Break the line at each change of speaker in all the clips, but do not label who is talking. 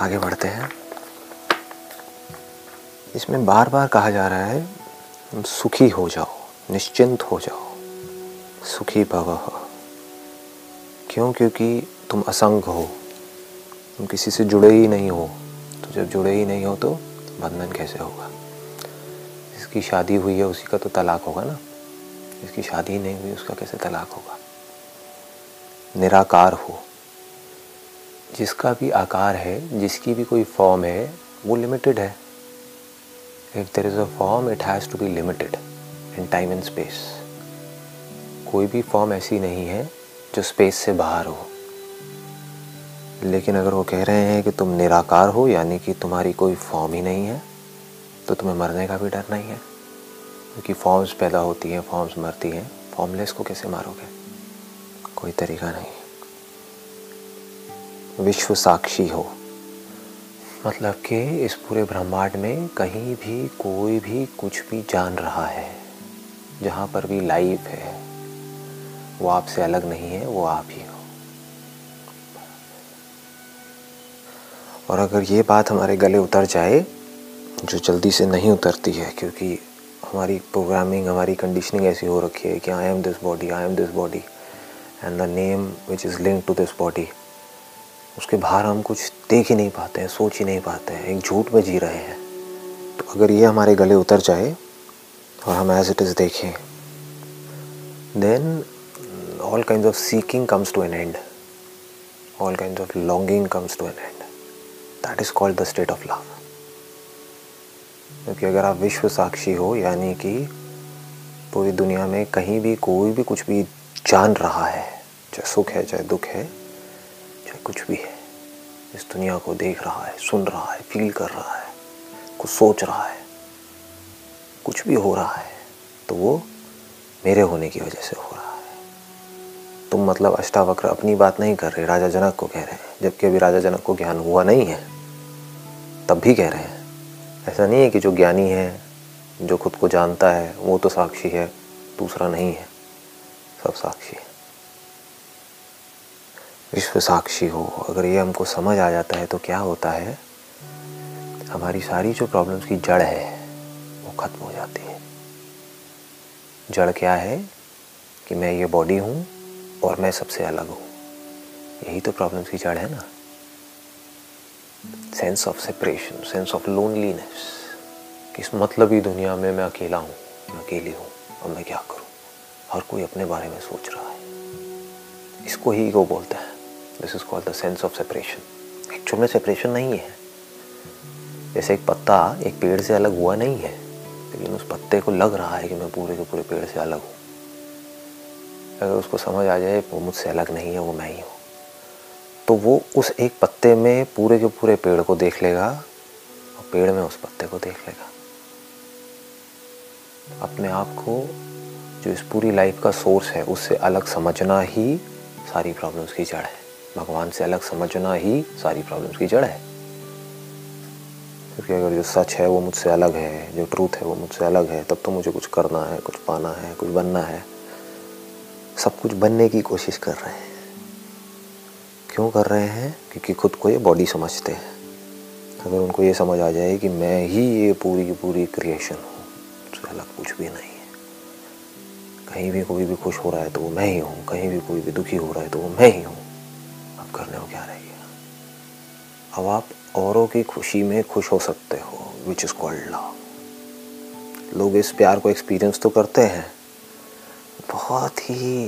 आगे बढ़ते हैं। इसमें बार बार कहा जा रहा है, सुखी हो जाओ, निश्चिंत हो जाओ, सुखी भव। क्यों? क्योंकि तुम असंग हो, तुम किसी से जुड़े ही नहीं हो तो जब जुड़े ही नहीं हो तो बंधन कैसे होगा? जिसकी शादी हुई है उसी का तो तलाक होगा ना? जिसकी शादी नहीं हुई उसका कैसे तलाक होगा? निराकार हो जिसका भी आकार है, जिसकी भी कोई फॉर्म है, वो लिमिटेड है। If there is a form it has to be limited in time and space कोई भी फॉर्म ऐसी नहीं है जो स्पेस से बाहर हो। लेकिन अगर वो कह रहे हैं कि तुम निराकार हो, यानी कि तुम्हारी कोई फॉर्म ही नहीं है तो तुम्हें मरने का भी डर नहीं है। क्योंकि फॉर्म्स पैदा होती हैं फॉर्म्स मरती हैं। फॉर्मलेस को कैसे मारोगे? कोई तरीका नहीं। विश्व साक्षी हो। मतलब कि इस पूरे ब्रह्मांड में कहीं भी, कोई भी कुछ भी जान रहा है, जहाँ पर भी लाइफ है, वो आपसे अलग नहीं है, वो आप ही हो। और अगर ये बात हमारे गले उतर जाए, जो जल्दी से नहीं उतरती है, क्योंकि हमारी प्रोग्रामिंग हमारी कंडीशनिंग ऐसी हो रखी है कि I am this body I am this body and the name which is link to this body उसके बाहर हम कुछ देख ही नहीं पाते हैं, सोच ही नहीं पाते हैं, एक झूठ में जी रहे हैं। तो अगर ये हमारे गले उतर जाए और हम एज इट इज़ देखें then all kind of seeking comes to an end all kind of longing comes to an end that is called the state of love क्योंकि अगर आप विश्व साक्षी हो, यानी कि पूरी दुनिया में कहीं भी कोई भी कुछ भी जान रहा है, चाहे सुख है, चाहे दुख है कुछ भी है। इस दुनिया को देख रहा है, सुन रहा है फील कर रहा है, कुछ सोच रहा है, कुछ भी हो रहा है तो वो मेरे होने की वजह से हो रहा है। तुम मतलब अष्टावक्र अपनी बात नहीं कर रहे, राजा जनक को कह रहे हैं। जबकि अभी राजा जनक को ज्ञान हुआ नहीं है, तब भी कह रहे हैं। ऐसा नहीं है कि जो ज्ञानी है, जो खुद को जानता है, वो तो साक्षी है, दूसरा नहीं है, सब साक्षी है। विश्व साक्षी हो। अगर ये हमको समझ आ जाता है तो क्या होता है? हमारी सारी जो प्रॉब्लम्स की जड़ है, वो ख़त्म हो जाती है। जड़ क्या है कि मैं ये बॉडी हूँ और मैं सबसे अलग हूँ। यही तो प्रॉब्लम्स की जड़ है ना। Sense of separation sense of loneliness किस मतलब ही दुनिया में मैं अकेला हूँ, मैं अकेली हूँ और मैं क्या करूँ? हर कोई अपने बारे में सोच रहा है। इसको ही ईगो बोलता हैं। This is called the sense of separation actual में सेपरेशन नहीं है। जैसे एक पत्ता एक पेड़ से अलग हुआ नहीं है, लेकिन उस पत्ते को लग रहा है कि मैं पूरे के पूरे पेड़ से अलग हूँ। अगर उसको समझ आ जाए, वो मुझसे अलग नहीं है, वो मैं ही हूँ। तो वो उस एक पत्ते में पूरे के पूरे पेड़ को देख लेगा, और पेड़ में उस पत्ते को देख लेगा। अपने आप को जो इस पूरी लाइफ का सोर्स है, उससे अलग समझना ही सारी प्रॉब्लम्स की जड़ है। भगवान से अलग समझना ही सारी प्रॉब्लम्स की जड़ है। क्योंकि अगर जो सच है, वो मुझसे अलग है, जो ट्रूथ है, वो मुझसे अलग है, तब तो मुझे कुछ करना है, कुछ पाना है, कुछ बनना है। सब कुछ बनने की कोशिश कर रहे हैं। क्यों कर रहे हैं? क्योंकि खुद को ये बॉडी समझते हैं। अगर उनको ये समझ आ जाए कि मैं ही ये पूरी की पूरी क्रिएशन हूँ उससे अलग कुछ भी नहीं है। कहीं भी कोई भी खुश हो रहा है तो वो मैं ही हूँ, कहीं भी कोई भी दुखी हो रहा है तो वो मैं ही हूँ। करने को क्या रह गया? अब आप औरों की खुशी में खुश हो सकते हो विच इज़ कॉल्ड लव लोग इस प्यार को एक्सपीरियंस तो करते हैं। बहुत ही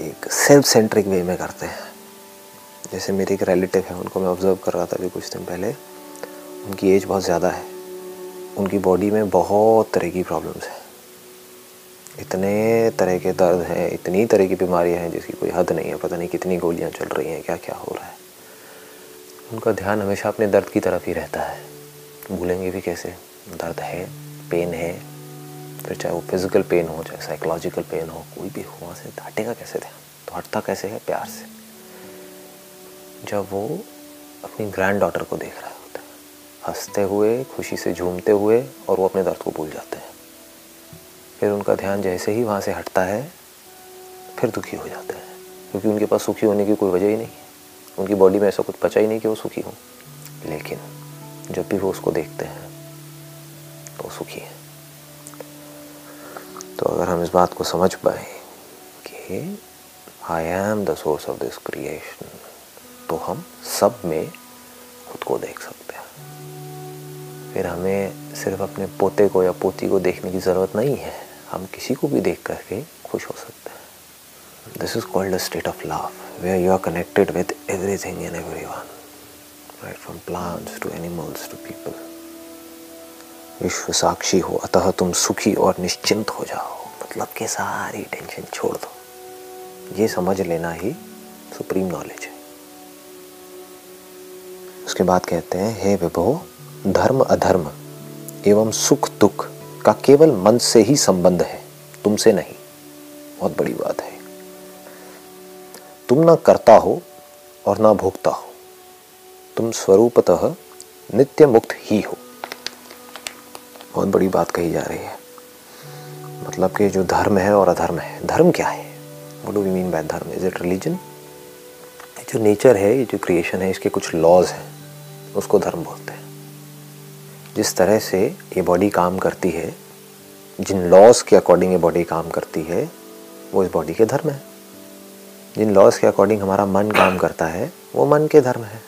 एक सेल्फ सेंट्रिक वे में करते हैं। जैसे मेरे एक रिलेटिव है, उनको मैं ऑब्ज़र्व कर रहा था अभी कुछ दिन पहले। उनकी एज बहुत ज़्यादा है। उनकी बॉडी में बहुत तरह की प्रॉब्लम्स हैं। इतने तरह के दर्द हैं, इतनी तरह की बीमारियाँ हैं जिसकी कोई हद नहीं है, पता नहीं कितनी गोलियाँ चल रही हैं क्या क्या हो रहा है। उनका ध्यान हमेशा अपने दर्द की तरफ़ ही रहता है। भूलेंगे भी कैसे? दर्द है पेन है, फिर चाहे वो फ़िज़िकल पेन हो, चाहे साइकोलॉजिकल पेन हो, कोई भी हो, वहाँ से हटेगा कैसे ध्यान? तो हटता कैसे है? प्यार से। जब वो अपनी ग्रैंड डॉटर को देख रहा होता है, हँसते हुए, खुशी से झूमते हुए, और वो अपने दर्द को भूल जाते हैं। फिर उनका ध्यान जैसे ही वहाँ से हटता है, फिर दुखी हो जाते हैं। क्योंकि उनके पास सुखी होने की कोई वजह ही नहीं। उनकी बॉडी में ऐसा कुछ बचा ही नहीं कि वो सुखी हो। लेकिन जब भी वो उसको देखते हैं तो सुखी है। तो अगर हम इस बात को समझ पाए कि I am the source of this creation तो हम सब में खुद को देख सकते हैं। फिर हमें सिर्फ़ अपने पोते को या पोती को देखने की ज़रूरत नहीं है। हम किसी को भी देख करके खुश हो सकते हैं। This is called a state of love where you are connected with everything and everyone right from plants to animals to people विश्व साक्षी हो, अतः तुम सुखी और निश्चिंत हो जाओ। मतलब के सारी टेंशन छोड़ दो। ये समझ लेना ही सुप्रीम नॉलेज है। उसके बाद कहते हैं, हे विभो, धर्म अधर्म, एवं सुख दुख का केवल मन से ही संबंध है। तुमसे नहीं। बहुत बड़ी बात है। तुम ना करता हो और ना भोगता हो। तुम स्वरूपतः नित्य मुक्त ही हो। बहुत बड़ी बात कही जा रही है। मतलब कि जो धर्म है और अधर्म है। धर्म क्या है? What do we mean by dharma? Is it religion जो नेचर है, ये जो क्रिएशन है, इसके कुछ लॉज हैं। उसको धर्म बोलते हैं। जिस तरह से ये बॉडी काम करती है, जिन लॉस के अकॉर्डिंग ये बॉडी काम करती है, वो इस बॉडी के धर्म है। जिन लॉस के अकॉर्डिंग हमारा मन काम करता है, वो मन के धर्म है।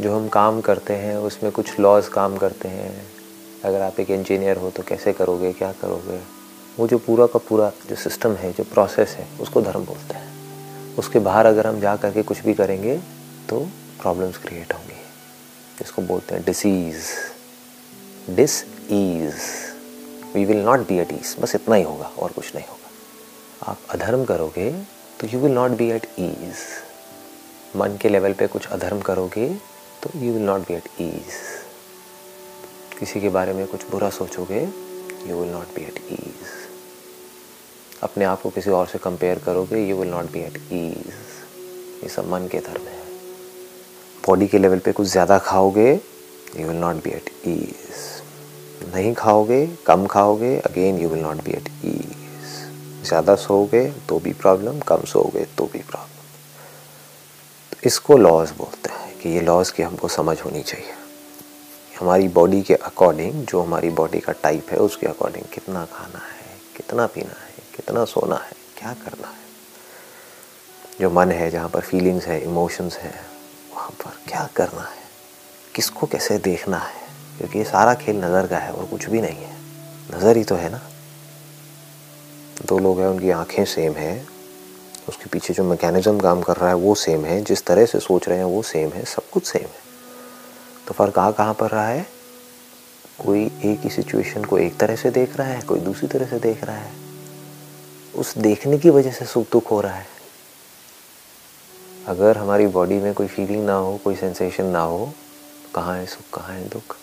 जो हम काम करते हैं, उसमें कुछ लॉज काम करते हैं। अगर आप एक इंजीनियर हो तो कैसे करोगे, क्या करोगे? वो जो पूरा का पूरा जो सिस्टम है, जो प्रोसेस है, उसको धर्म बोलते हैं। उसके बाहर अगर हम जा करके कुछ भी करेंगे तो प्रॉब्लम्स क्रिएट होंगी। इसको बोलते हैं disease dis ease we will not be at ease बस इतना ही होगा, और कुछ नहीं होगा। आप अधर्म करोगे तो you will not be at ease मन के लेवल पे कुछ अधर्म करोगे तो you will not be at ease किसी के बारे में कुछ बुरा सोचोगे you will not be at ease अपने आप को किसी और से कंपेयर करोगे you will not be at ease ये सब मन के धर्म है। बॉडी के लेवल पे कुछ ज़्यादा खाओगे you will not be at ease नहीं खाओगे, कम खाओगे again you will not be at ease ज़्यादा सोओगे तो भी प्रॉब्लम कम सोओगे तो भी प्रॉब्लम तो इसको लॉज बोलते हैं कि ये लॉज की हमको समझ होनी चाहिए. हमारी बॉडी के अकॉर्डिंग जो हमारी बॉडी का टाइप है, उसके अकॉर्डिंग कितना खाना है, कितना पीना है, कितना सोना है, क्या करना है. जो मन है, जहाँ पर फीलिंग्स है इमोशंस है, वहाँ पर क्या करना है, किसको कैसे देखना है क्योंकि ये सारा खेल नज़र का है और कुछ भी नहीं है। नज़र ही तो है ना। दो लोग हैं, उनकी आँखें सेम है। उसके पीछे जो मैकेनिज्म काम कर रहा है, वो सेम है। जिस तरह से सोच रहे हैं, वो सेम है। सब कुछ सेम है। तो फ़र्क आ कहाँ पर रहा है? कोई एक ही सिचुएशन को एक तरह से देख रहा है, कोई दूसरी तरह से देख रहा है। उस देखने की वजह से सुख दुख हो रहा है। अगर हमारी बॉडी में कोई फीलिंग ना हो, कोई सेंसेशन ना हो, कहाँ है सुख, कहाँ है दुख?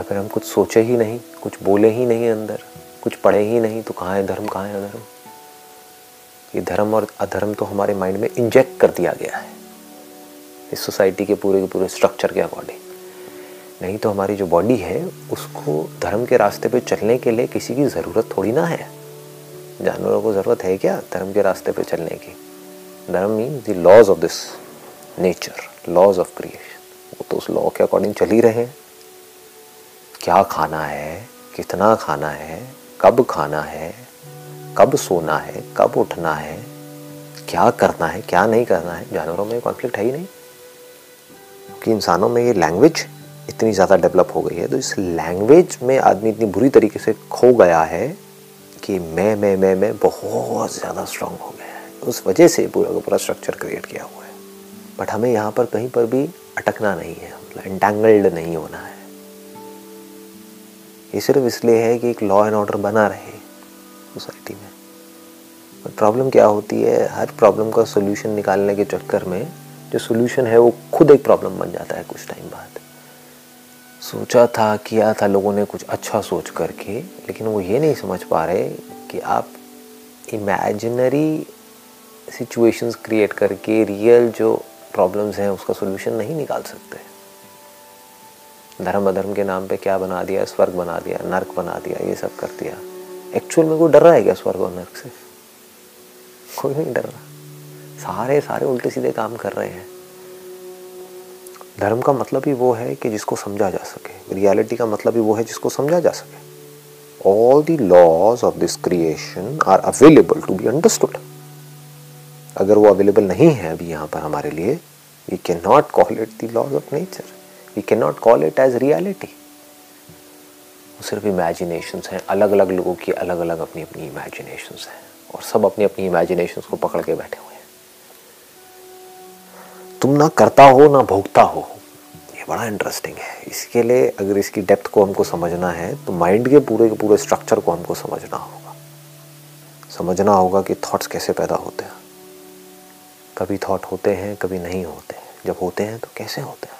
अगर हम कुछ सोचे ही नहीं, कुछ बोले ही नहीं अंदर, कुछ पढ़े ही नहीं तो कहाँ है धर्म, कहाँ है अधर्म? ये धर्म और अधर्म तो हमारे माइंड में इंजेक्ट कर दिया गया है। इस सोसाइटी के पूरे के पूरे स्ट्रक्चर के अकॉर्डिंग नहीं तो हमारी जो बॉडी है, उसको धर्म के रास्ते पे चलने के लिए किसी की ज़रूरत थोड़ी ना है। जानवरों को ज़रूरत है क्या धर्म के रास्ते पे चलने की? Dharma mean the laws of this nature laws of creation वो तो उस लॉ के अकॉर्डिंग चल ही रहे हैं। क्या खाना है, कितना खाना है, कब खाना है, कब सोना है, कब उठना है, क्या करना है, क्या नहीं करना है, जानवरों में कॉन्फ्लिक्ट है ही नहीं। कि इंसानों में ये लैंग्वेज इतनी ज़्यादा डेवलप हो गई है तो इस लैंग्वेज में आदमी इतनी बुरी तरीके से खो गया है कि मैं मैं मैं मैं बहुत ज़्यादा स्ट्रांग हो गया है। उस वजह से पूरा का पूरा स्ट्रक्चर क्रिएट किया हुआ है। बट हमें यहाँ पर कहीं पर भी अटकना नहीं है मतलब इंटेंगल्ड नहीं होना है। ये सिर्फ़ इसलिए है कि एक लॉ एंड ऑर्डर बना रहे सोसाइटी में। प्रॉब्लम क्या होती है? हर प्रॉब्लम का सोल्यूशन निकालने के चक्कर में जो सोल्यूशन है वो खुद एक प्रॉब्लम बन जाता है कुछ टाइम बाद। सोचा था, किया था लोगों ने कुछ अच्छा सोच करके, लेकिन वो ये नहीं समझ पा रहे कि आप इमेजिनरी सिचुएशंस क्रिएट करके रियल जो प्रॉब्लम्स हैं उसका सोल्यूशन नहीं निकाल सकते। धर्म अधर्म के नाम पे क्या बना दिया, स्वर्ग बना दिया, नर्क बना दिया, ये सब कर दिया। एक्चुअल में कोई डर रहा है क्या स्वर्ग और नर्क से? कोई नहीं डर रहा। सारे सारे उल्टे सीधे काम कर रहे हैं। धर्म का मतलब ही वो है कि जिसको समझा जा सके। रियलिटी का मतलब ही वो है जिसको समझा जा सके। All the laws of this creation are available to be understood अगर वो अवेलेबल नहीं है अभी यहाँ पर हमारे लिए we can not call it the laws of nature we can not call it as reality सिर्फ़ इमेजिनेशंस हैं। अलग अलग लोगों की अलग अलग अपनी अपनी इमेजिनेशंस हैं। और सब अपनी अपनी इमेजिनेशंस को पकड़ के बैठे हुए हैं। तुम ना करता हो, ना भोगता हो। ये बड़ा इंटरेस्टिंग है। इसके लिए अगर इसकी डेप्थ को हमको समझना है तो माइंड के पूरे के पूरे स्ट्रक्चर को हमको समझना होगा। समझना होगा कि थॉट्स कैसे पैदा होते हैं। कभी थॉट होते हैं, कभी नहीं होते जब होते हैं तो कैसे होते हैं?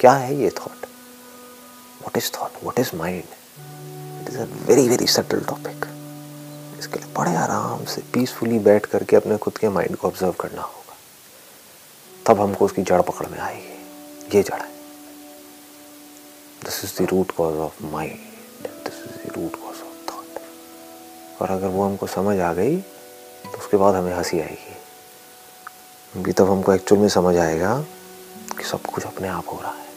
क्या है ये thought what is thought what is mind it is a very very subtle topic इसके लिए बड़े आराम से पीसफुली बैठ करके अपने खुद के माइंड को ऑब्ज़र्व करना होगा। तब हमको उसकी जड़ पकड़ में आएगी। ये जड़ है। This is the root cause of mind this is the root cause of thought और अगर वो हमको समझ आ गई तो उसके बाद हमें हँसी आएगी। अभी तब हमको एक्चुअल में समझ आएगा कि सब कुछ अपने आप हो रहा है।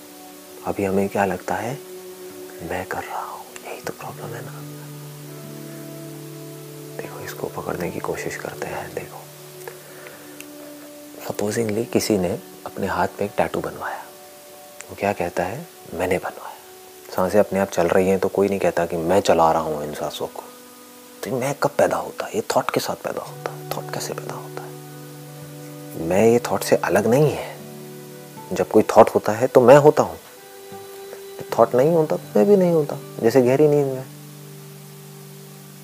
अभी हमें क्या लगता है? मैं कर रहा हूँ। यही तो प्रॉब्लम है ना। देखो, इसको पकड़ने की कोशिश करते हैं, देखो। सपोजिंगली किसी ने अपने हाथ में एक टैटू बनवाया। वो क्या कहता है? मैंने बनवाया। साँसें अपने आप चल रही हैं तो कोई नहीं कहता कि मैं चला रहा हूँ इन सांसों को। तो मैं कब पैदा होता? है ये थॉट के साथ पैदा होता है। थॉट कैसे पैदा होता है? मैं ये थॉट से अलग नहीं है। जब कोई थॉट होता है तो मैं होता हूँ। थॉट नहीं होता, मैं भी नहीं होता, जैसे गहरी नींद में।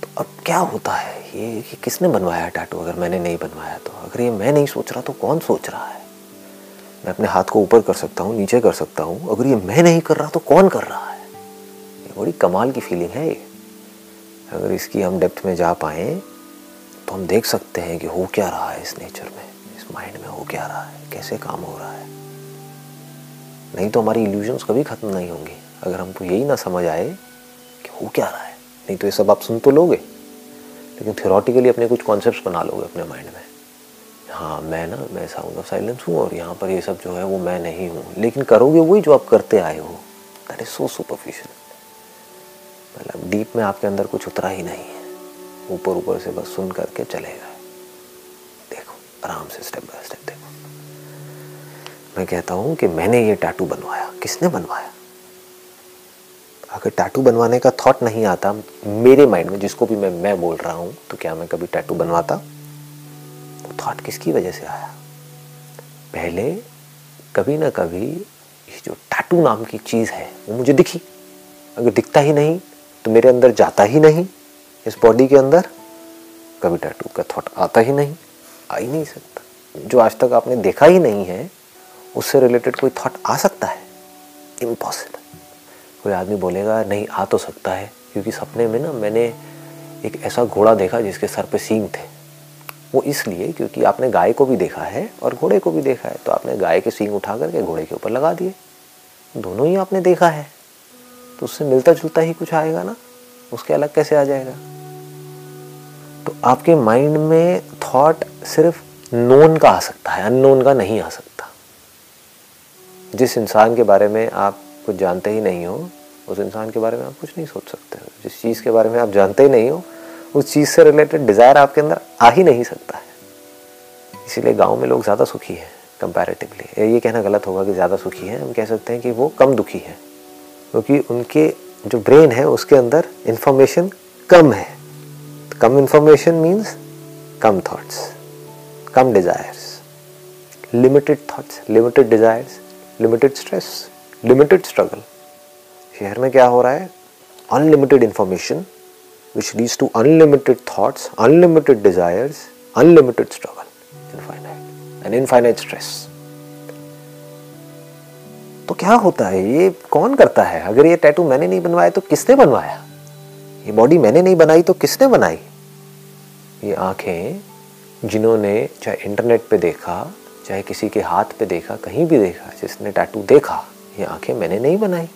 तो अब क्या होता है? ये कि किसने बनवाया टैटू अगर मैंने नहीं बनवाया तो। अगर ये मैं नहीं सोच रहा तो कौन सोच रहा है? मैं अपने हाथ को ऊपर कर सकता हूँ, नीचे कर सकता हूँ। अगर ये मैं नहीं कर रहा तो कौन कर रहा है? ये बड़ी कमाल की फीलिंग है ये। अगर इसकी हम डेप्थ में जा पाए तो हम देख सकते हैं कि हो क्या रहा है इस नेचर में, इस माइंड में हो क्या रहा है, कैसे काम हो रहा है। नहीं तो हमारी इल्यूजन्स कभी ख़त्म नहीं होंगी। अगर हमको यही ना समझ आए कि हो क्या रहा है, नहीं तो ये सब आप सुन तो लोगे। लेकिन थियोरटिकली अपने कुछ कॉन्सेप्ट बना लोगे अपने माइंड में। हाँ मैं ना, मैं साउंड ऑफ़ साइलेंस हूँ और यहाँ पर ये सब जो है वो मैं नहीं हूँ। लेकिन करोगे वही जो आप करते आए हो। दैट इज़ सो सुपरफिशियल मतलब डीप में आपके अंदर कुछ उतरा ही नहीं है। ऊपर ऊपर से बस सुन करके चलेगा। देखो, आराम से स्टेप बाय स्टेप देखो। मैं कहता हूँ कि मैंने ये टैटू बनवाया। किसने बनवाया? अगर टैटू बनवाने का थॉट नहीं आता मेरे माइंड में, जिसको भी मैं मैं बोल रहा हूँ तो क्या मैं कभी टैटू बनवाता? वो थॉट किसकी वजह से आया? पहले कभी ना कभी ये जो टैटू नाम की चीज़ है, वो मुझे दिखी। अगर दिखता ही नहीं तो मेरे अंदर जाता ही नहीं, इस बॉडी के अंदर। कभी टैटू का थॉट आता ही नहीं, आ ही नहीं सकता। जो आज तक आपने देखा ही नहीं है उससे रिलेटेड कोई थॉट आ सकता है? इम्पॉसिबल कोई आदमी बोलेगा, नहीं, आ तो सकता है। क्योंकि सपने में ना मैंने एक ऐसा घोड़ा देखा जिसके सर पे सींग थे। वो इसलिए क्योंकि आपने गाय को भी देखा है और घोड़े को भी देखा है। तो आपने गाय के सींग उठा करके घोड़े के ऊपर लगा दिए। दोनों ही आपने देखा है। तो उससे मिलता जुलता ही कुछ आएगा ना? उसके अलग कैसे आ जाएगा? तो आपके माइंड में थॉट सिर्फ़ नोन का आ सकता है अननोन का नहीं आ सकता। जिस इंसान के बारे में आप कुछ जानते ही नहीं हो, उस इंसान के बारे में आप कुछ नहीं सोच सकते। हो जिस चीज़ के बारे में आप जानते ही नहीं हो, उस चीज़ से रिलेटेड डिज़ायर आपके अंदर आ ही नहीं सकता है। इसीलिए गाँव में लोग ज़्यादा सुखी हैं कंपैरेटिवली ये कहना गलत होगा कि ज़्यादा सुखी हैं। हम कह सकते हैं कि वो कम दुखी हैं, क्योंकि उनके जो ब्रेन है, उसके अंदर इंफॉर्मेशन कम है। कम इंफॉर्मेशन मीन्स कम थॉट्स कम desires limited thoughts limited desires limited stress limited struggle शहर में क्या हो रहा है? Unlimited information which leads to unlimited thoughts unlimited desires unlimited struggle infinite and infinite stress तो क्या होता है? ये कौन करता है? अगर ये टैटू मैंने नहीं बनवाया तो किसने बनवाया? ये बॉडी मैंने नहीं बनाई तो किसने बनाई? ये आँखें, जिन्होंने चाहे इंटरनेट पे देखा चाहे किसी के हाथ पे देखा, कहीं भी देखा, जिसने टैटू देखा, ये आँखें मैंने नहीं बनाई।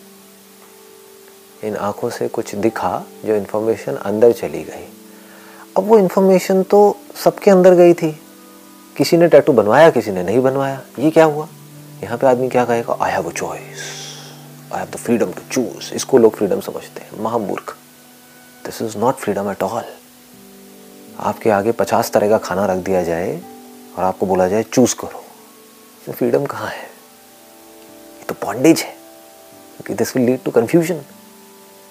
इन आँखों से कुछ दिखा, जो इन्फॉर्मेशन अंदर चली गई। अब वो इन्फॉर्मेशन तो सबके अंदर गई थी। किसी ने टैटू बनवाया, किसी ने नहीं बनवाया, ये क्या हुआ? यहाँ पे आदमी क्या कहेगा? I have a choice I have the freedom to choose इसको लोग फ्रीडम समझते हैं। महामूर्ख। This is not freedom at all आपके आगे पचास तरह का खाना रख दिया जाए और आपको बोला जाए चूज़ करो. तो फ्रीडम कहाँ है? ये तो बॉन्डेज है। क्योंकि this will lead to confusion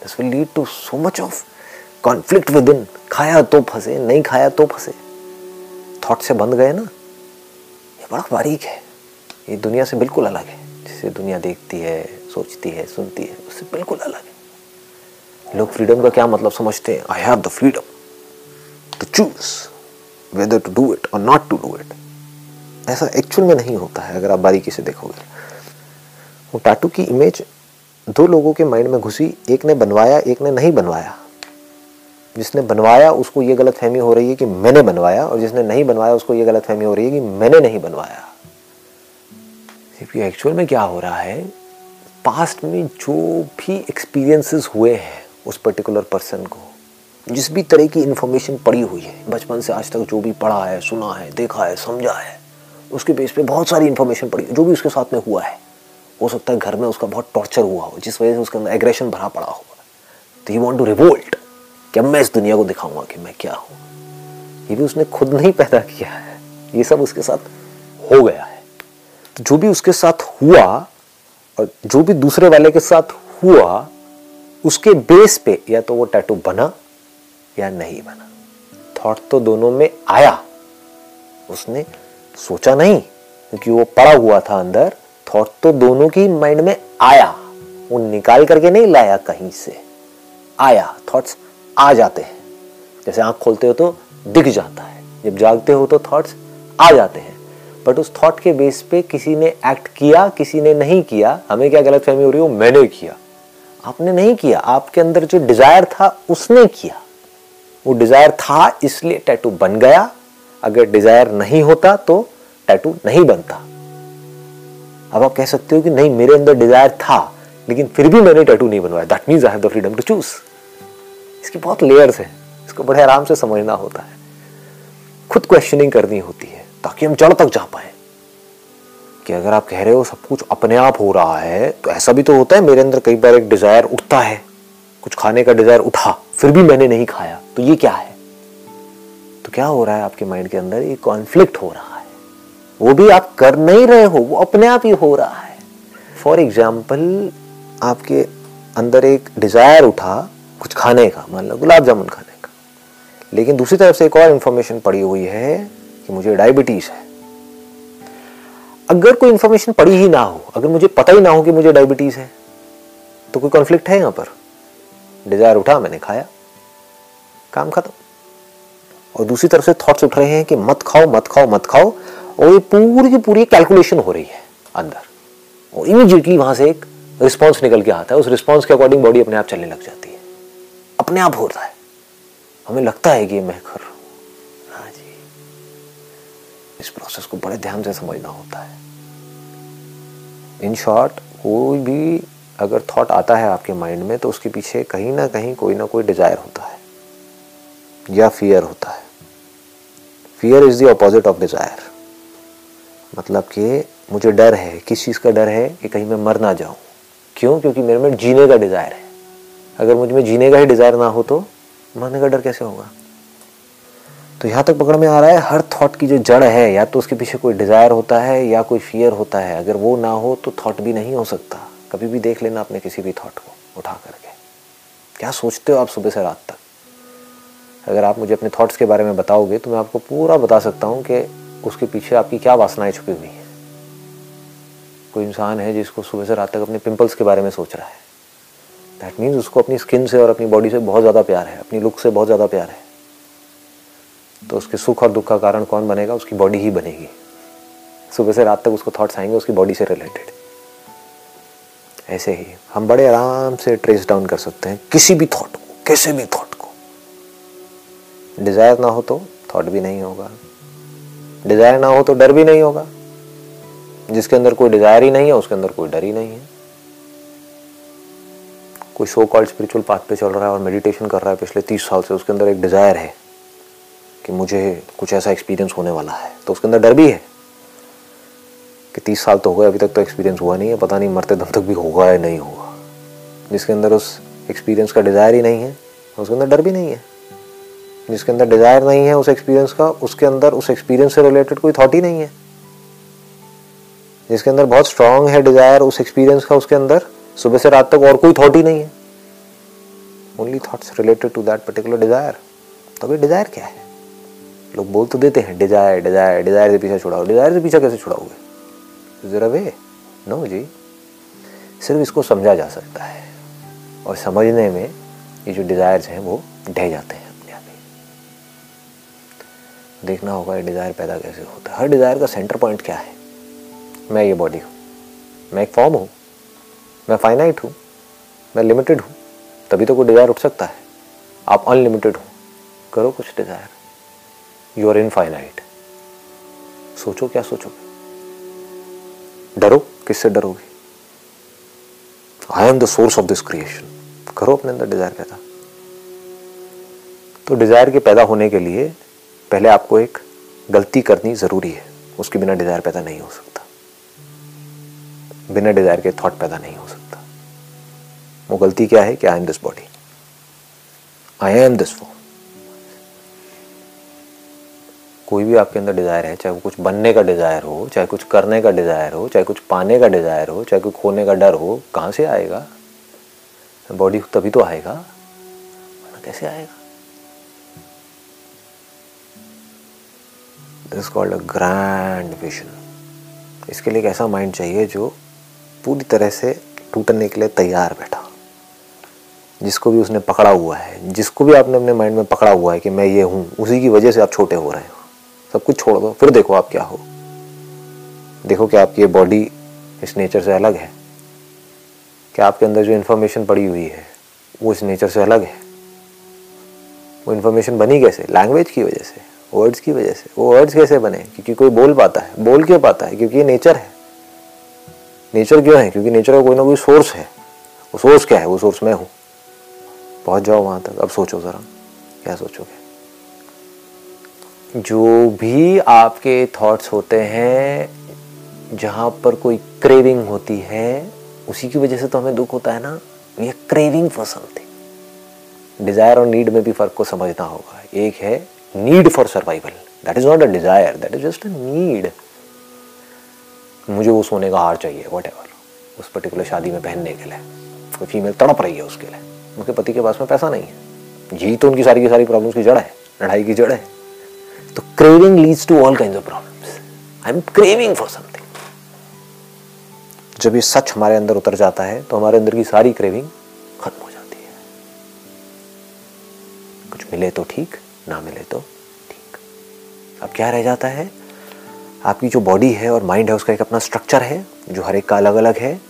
this will lead to so much of conflict within खाया तो फंसे, नहीं खाया तो फंसे। थॉट से बंद गए ना? ये बड़ा बारीक है। ये दुनिया से बिल्कुल अलग है। जिसे दुनिया देखती है, सोचती है, सुनती है, उससे बिल्कुल अलग है। लोग फ्रीडम का क्या मतलब समझते हैं? I have the freedom to choose whether to do it और नॉट टू डू इट ऐसा एक्चुअल में नहीं होता है, अगर आप बारीकी से देखोगे। वो टाटू की इमेज दो लोगों के माइंड में घुसी, एक ने बनवाया, एक ने नहीं बनवाया। जिसने बनवाया, उसको ये गलत फहमी हो रही है कि मैंने बनवाया, और जिसने नहीं बनवाया, उसको ये गलत फहमी हो रही है कि मैंने नहीं बनवाया। एक्चुअल में क्या हो रहा है? पास्ट में जो भी एक्सपीरियंसेस हुए हैं उस पर्टिकुलर पर्सन को, जिस भी तरह की इंफॉर्मेशन पड़ी हुई है, बचपन से आज तक जो भी पढ़ा है, सुना है, देखा है, समझा है उसके बेस पे बहुत सारी इंफॉर्मेशन पड़ी जो भी उसके साथ में हुआ है। हो सकता है घर में उसका बहुत टॉर्चर हुआ हो, जिस वजह से उसके अंदर एग्रेशन भरा पड़ा हो। तो यू वॉन्ट टू रिवोल्ट कि अब मैं इस दुनिया को दिखाऊँगा कि मैं क्या हूँ। ये भी उसने खुद नहीं पैदा किया है, ये सब उसके साथ हो गया है। तो जो भी उसके साथ हुआ और जो भी दूसरे वाले के साथ हुआ, उसके बेस पे या तो वो टैटू बना या नहीं बना। थॉट तो दोनों में आया, उसने सोचा नहीं, क्योंकि वो पड़ा हुआ था अंदर थॉट तो दोनों की माइंड में आया। वो निकाल करके नहीं लाया कहीं से। आया थॉट्स आ जाते हैं। जैसे आँख खोलते हो तो दिख जाता है। जब जागते हो तो थॉट्स आ जाते हैं। बट उस थॉट के बेस पे किसी ने एक्ट किया, किसी ने नहीं किया, हमें क्या गलत फहमी हो रही हो? मैंने किया। आपने नहीं किया। आपके अंदर जो डिज़ायर था, उसने किया। वो डिज़ायर था, इसलिए टैटू बन गया। अगर डिज़ायर नहीं होता तो टैटू नहीं बनता। अब आप कह सकते हो कि नहीं, मेरे अंदर डिज़ायर था, लेकिन फिर भी मैंने टैटू नहीं बनवाया। That means I have the freedom to choose इसकी बहुत लेयर्स है। इसको बड़े आराम से समझना होता है। खुद क्वेश्चनिंग करनी होती है, ताकि हम जड़ तक जा पाए। कि अगर आप कह रहे हो सब कुछ अपने आप हो रहा है तो ऐसा भी तो होता है, मेरे अंदर कई बार एक डिज़ायर उठता है। कुछ खाने का डिज़ायर उठा, फिर भी मैंने नहीं खाया तो ये क्या है? क्या हो रहा है आपके माइंड के अंदर? ये कॉन्फ्लिक्ट हो रहा है। वो भी आप कर नहीं रहे हो, वो अपने आप ही हो रहा है। फॉर एग्ज़ाम्पल आपके अंदर एक डिज़ायर उठा कुछ खाने का, मान लो गुलाब जामुन खाने का। लेकिन दूसरी तरफ़ से एक और इंफॉर्मेशन पड़ी हुई है कि मुझे डायबिटीज़ है। अगर कोई इंफॉर्मेशन पड़ी ही ना हो, अगर मुझे पता ही ना हो कि मुझे डायबिटीज़ है तो कोई कॉन्फ्लिक्ट है यहाँ पर? डिज़ायर उठा, मैंने खाया। काम खत्म। और दूसरी तरफ़ से थॉट्स उठ रहे हैं कि मत खाओ मत खाओ मत खाओ, और ये पूरी की पूरी कैलकुलेशन हो रही है अंदर। और इमीजिएटली वहाँ से एक रिस्पॉन्स निकल के आता है। उस रिस्पॉन्स के अकॉर्डिंग बॉडी अपने आप चलने लग जाती है। अपने आप होता है। हमें लगता है कि मैं कर रहा हूँ। हाँ जी। इस प्रोसेस को बड़े ध्यान से समझना होता है। इन शॉर्ट कोई भी अगर थॉट आता है आपके माइंड में तो उसके पीछे कहीं ना कहीं कोई ना कोई डिज़ायर होता है। या फियर होता है। Fear is the opposite of desire मतलब कि मुझे डर है, किस चीज़ का डर है कि कहीं मैं मर ना जाऊँ। क्यों? क्योंकि मेरे में जीने का डिज़ायर है। अगर मुझमें जीने का ही डिज़ायर ना हो तो मरने का डर कैसे होगा? तो यहाँ तक पकड़ में आ रहा है, हर थॉट की जो जड़ है, या तो उसके पीछे कोई डिज़ायर होता है, या कोई फियर होता है। अगर वो ना हो तो थॉट भी नहीं हो सकता। कभी भी देख लेना अपने किसी भी थॉट को, उठा करके। क्या सोचते हो आप सुबह से रात तक? अगर आप मुझे अपने थॉट्स के बारे में बताओगे तो मैं आपको पूरा बता सकता हूँ कि उसके पीछे आपकी क्या वासनाएँ छुपी हुई हैं। कोई इंसान है जिसको सुबह से रात तक अपने पिंपल्स के बारे में सोच रहा है। दैट मीन्स उसको अपनी स्किन से और अपनी बॉडी से बहुत ज़्यादा प्यार है, अपनी लुक से बहुत ज़्यादा प्यार है। तो उसके सुख और दुख का कारण कौन बनेगा? उसकी बॉडी ही बनेगी। सुबह से रात तक उसको थॉट्स आएँगे, उसकी बॉडी से रिलेटेड ऐसे ही हम बड़े आराम से ट्रेस डाउन कर सकते हैं, किसी भी थॉट को, कैसे भी थॉट डिज़ायर ना हो तो थॉट भी नहीं होगा। डिज़ायर ना हो तो डर भी नहीं होगा। जिसके अंदर कोई डिज़ायर ही नहीं है, उसके अंदर कोई डर ही नहीं है। कोई सो कॉल्ड स्पिरिचुअल पाथ पे चल रहा है और मेडिटेशन कर रहा है, पिछले तीस साल से उसके अंदर एक डिज़ायर है कि मुझे कुछ ऐसा एक्सपीरियंस होने वाला है। तो उसके अंदर डर भी है कि तीस साल तो हो गए, अभी तक तो एक्सपीरियंस हुआ नहीं है, पता नहीं मरते दम तक भी होगा या नहीं होगा। जिसके अंदर उस एक्सपीरियंस का डिज़ायर ही नहीं है, उसके अंदर डर भी नहीं है। जिसके अंदर डिज़ायर नहीं है उस एक्सपीरियंस का, उसके अंदर उस एक्सपीरियंस से रिलेटेड कोई थॉट ही नहीं है। जिसके अंदर बहुत स्ट्रांग है डिज़ायर उस एक्सपीरियंस का, उसके अंदर सुबह से रात तक और कोई थॉट ही नहीं है। Only thoughts related to that particular desire तभी डिज़ायर क्या है? लोग बोल तो देते हैं डिज़ायर डिज़ायर डिज़ायर से पीछा छुड़ाओ। डिज़ायर से पीछा कैसे छुड़ाओगे? ज़रा वे नो जी। सिर्फ़ इसको समझा जा सकता है। और समझने में ये जो डिज़ायर्स हैं वो ढह जाते ही। देखना होगा ये डिज़ायर पैदा कैसे होता है। हर डिज़ायर का सेंटर पॉइंट क्या है? मैं ये बॉडी हूँ। मैं एक फॉर्म हूँ। मैं फाइनाइट हूँ। मैं लिमिटेड हूँ। तभी तो कोई डिज़ायर उठ सकता है। आप अनलिमिटेड हो। करो कुछ डिज़ायर यू आर इनफाइनाइट सोचो क्या सोचोगे? डरो? किससे डरोगे? I am the source of this creation करो अपने अंदर डिज़ायर पैदा। तो डिज़ायर के पैदा होने के लिए पहले आपको एक गलती करनी ज़रूरी है। उसके बिना डिज़ायर पैदा नहीं हो सकता। बिना डिज़ायर के थॉट पैदा नहीं हो सकता। वो गलती क्या है कि I am this body I am this form कोई भी आपके अंदर डिज़ायर है, चाहे वो कुछ बनने का डिज़ायर हो, चाहे कुछ करने का डिज़ायर हो, चाहे कुछ पाने का डिज़ायर हो, चाहे कुछ खोने का डर हो, कहाँ से आएगा? बॉडी तभी तो आएगा। कैसे आएगा? This called a grand vision इसके लिए एक ऐसा माइंड चाहिए जो पूरी तरह से टूटने के लिए तैयार बैठा जिसको भी उसने पकड़ा हुआ है, जिसको भी आपने अपने माइंड में पकड़ा हुआ है कि मैं ये हूँ, उसी की वजह से आप छोटे हो रहे हो। सब कुछ छोड़ दो, फिर देखो आप क्या हो। देखो कि आपकी ये बॉडी इस नेचर से अलग है। कि आपके अंदर जो इन्फॉर्मेशन पड़ी हुई है, वो इस नेचर से अलग है? वो इन्फॉर्मेशन बनी कैसे? लैंग्वेज की वजह से। वर्ड्स की वजह से। वो वर्ड्स कैसे बने? क्योंकि कोई बोल पाता है। बोल क्यों पाता है? क्योंकि ये नेचर है। नेचर क्यों है? क्योंकि नेचर का कोई ना कोई सोर्स है। वो सोर्स क्या है? वो सोर्स मैं हूँ। पहुँच जाओ वहाँ तक। अब सोचो ज़रा। क्या सोचोगे? जो भी आपके थॉट्स होते हैं, जहाँ पर कोई क्रेविंग होती है, उसी की वजह से तो हमें दुख होता है ना? ये क्रेविंग फॉर समथिंग डिज़ायर और नीड में भी फ़र्क को समझना होगा। एक है need for survival that is not a desire that is just a need मुझे वो सोने का हार चाहिए वट उस पर्टिकुलर शादी में पहनने के लिए। कोई फीमेल तड़प रही है उसके लिए। उनके पति के पास में पैसा नहीं है। जी तो उनकी सारी की सारी प्रॉब्लम्स की जड़ है, लड़ाई की जड़ है। तो craving leads to all kind of problems I am craving for something जब ये सच हमारे अंदर उतर जाता है तो हमारे अंदर की सारी क्रेविंग खत्म हो जाती है। कुछ मिले तो ठीक ना मिले तो ठीक। अब क्या रह जाता है? आपकी जो बॉडी है और माइंड है, उसका एक अपना स्ट्रक्चर है, जो हर एक का अलग अलग है,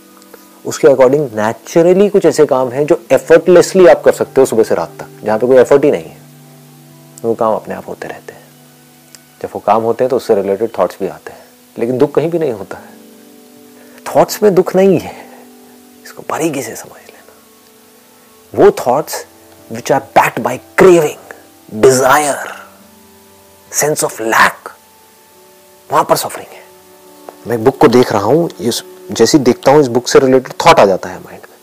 उसके अकॉर्डिंग नेचुरली कुछ ऐसे काम हैं जो एफर्टलेसली आप कर सकते हो सुबह से रात तक, जहाँ पे कोई एफर्ट ही नहीं है। वो काम अपने आप होते रहते हैं। जब वो काम होते हैं तो उससे रिलेटेड थॉट्स भी आते हैं, लेकिन दुख कहीं भी नहीं होता है। थॉट्स में दुख नहीं है। इसको बारीकी से समझ लेना। वो thoughts which are backed by craving desire sense of lack वहाँ पर सफरिंग है। मैं बुक को देख रहा हूँ जैसे देखता हूँ, इस बुक से रिलेटेड थॉट आ जाता है माइंड में।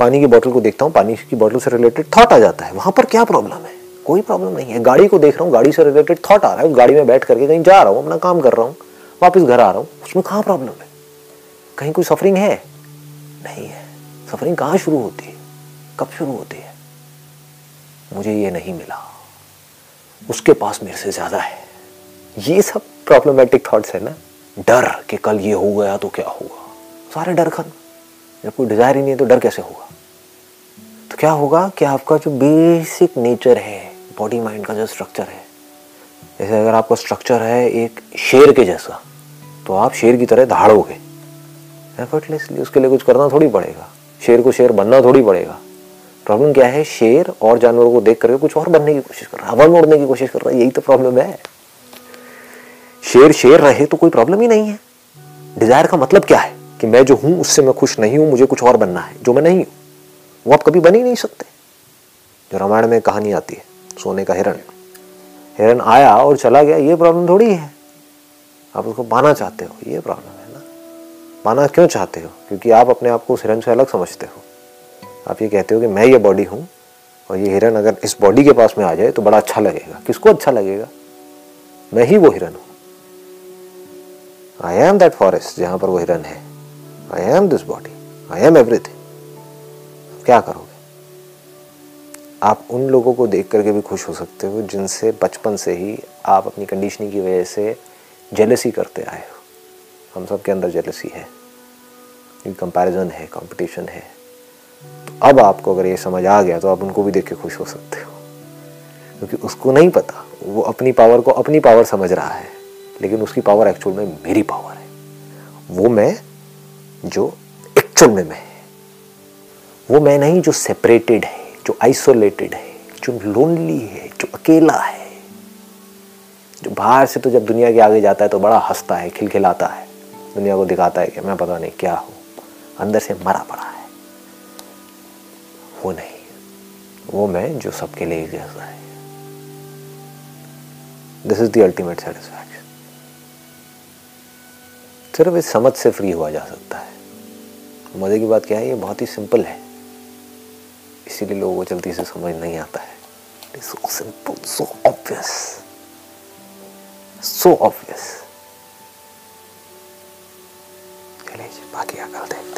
पानी की बोतल को देखता हूँ, पानी की बोतल से रिलेटेड थॉट आ जाता है। वहाँ पर क्या प्रॉब्लम है? कोई प्रॉब्लम नहीं है। गाड़ी को देख रहा हूँ, गाड़ी से रिलेटेड थॉट आ रहा है। गाड़ी में बैठ करके कहीं जा रहा हूँ, अपना काम कर रहा हूँ, वापस घर आ रहा हूँ। उसमें कहाँ प्रॉब्लम है? कहीं कोई सफरिंग है? नहीं है। सफरिंग कहाँ शुरू होती है? कब शुरू होती है? मुझे ये नहीं मिला। उसके पास मेरे से ज़्यादा है। ये सब प्रॉब्लमेटिक थॉट्स है ना। डर कि कल ये हो गया तो क्या होगा? सारे डर खत्म। जब कोई डिज़ायर ही नहीं है तो डर कैसे होगा? तो क्या होगा कि आपका जो बेसिक नेचर है बॉडी माइंड का जो स्ट्रक्चर है, जैसे अगर आपका स्ट्रक्चर है एक शेर के जैसा तो आप शेर की तरह दहाड़ोगे। एफर्टलेसली उसके लिए कुछ करना थोड़ी पड़ेगा। शेर को शेर बनना थोड़ी पड़ेगा। प्रॉब्लम क्या है? शेर और जानवरों को देख करके कुछ और बनने की कोशिश कर रहा है। हवा में उड़ने की कोशिश कर रहा है। यही तो प्रॉब्लम है। शेर शेर रहे तो कोई प्रॉब्लम ही नहीं है। डिज़ायर का मतलब क्या है? कि मैं जो हूँ, उससे मैं खुश नहीं हूँ, मुझे कुछ और बनना है। जो मैं नहीं हूँ, वो आप कभी बन ही नहीं सकते। जो रामायण में कहानी आती है, सोने का हिरण। हिरण आया और चला गया, ये प्रॉब्लम थोड़ी है। आप उसको पाना चाहते हो, ये प्रॉब्लम है ना। पाना क्यों चाहते हो? क्योंकि आप अपने आप को उस हिरण से अलग समझते हो। आप ये कहते हो कि मैं ये बॉडी हूँ और ये हिरन अगर इस बॉडी के पास में आ जाए तो बड़ा अच्छा लगेगा। किसको अच्छा लगेगा? मैं ही वो हिरन हूँ। आई एम दैट फॉरेस्ट जहाँ पर वो हिरन है। I am this body I am everything क्या करोगे? आप उन लोगों को देख करके भी खुश हो सकते हो जिनसे बचपन से ही आप अपनी कंडीशनिंग की वजह से जेलसी करते आए हो। हम सब के अंदर जेलसी है। कंपैरिजन है कंपटीशन है। अब आपको अगर ये समझ आ गया तो आप उनको भी देख के खुश हो सकते हो। क्योंकि उसको नहीं पता, वो अपनी पावर को अपनी पावर समझ रहा है, लेकिन उसकी पावर एक्चुअल में मेरी पावर है। वो मैं जो एक्चुअल में मैं वो मैं नहीं जो सेपरेटेड है, जो आइसोलेटेड है, जो लोनली है, जो अकेला है। जो बाहर से तो जब दुनिया के आगे जाता है तो बड़ा हंसता है, खिलखिलाता है। दुनिया को दिखाता है कि मैं पता नहीं क्या हूँ। अंदर से मरा पड़ा है। वो नहीं, वो मैं जो सबके लिए जैसा है। This is the ultimate satisfaction सिर्फ़ इस समझ से फ्री हुआ जा सकता है। मज़े की बात क्या है, ये बहुत ही सिंपल है। इसीलिए लोगों को जल्दी से समझ नहीं आता है। So simple so obvious so obvious चलिए बाकी अकल देखते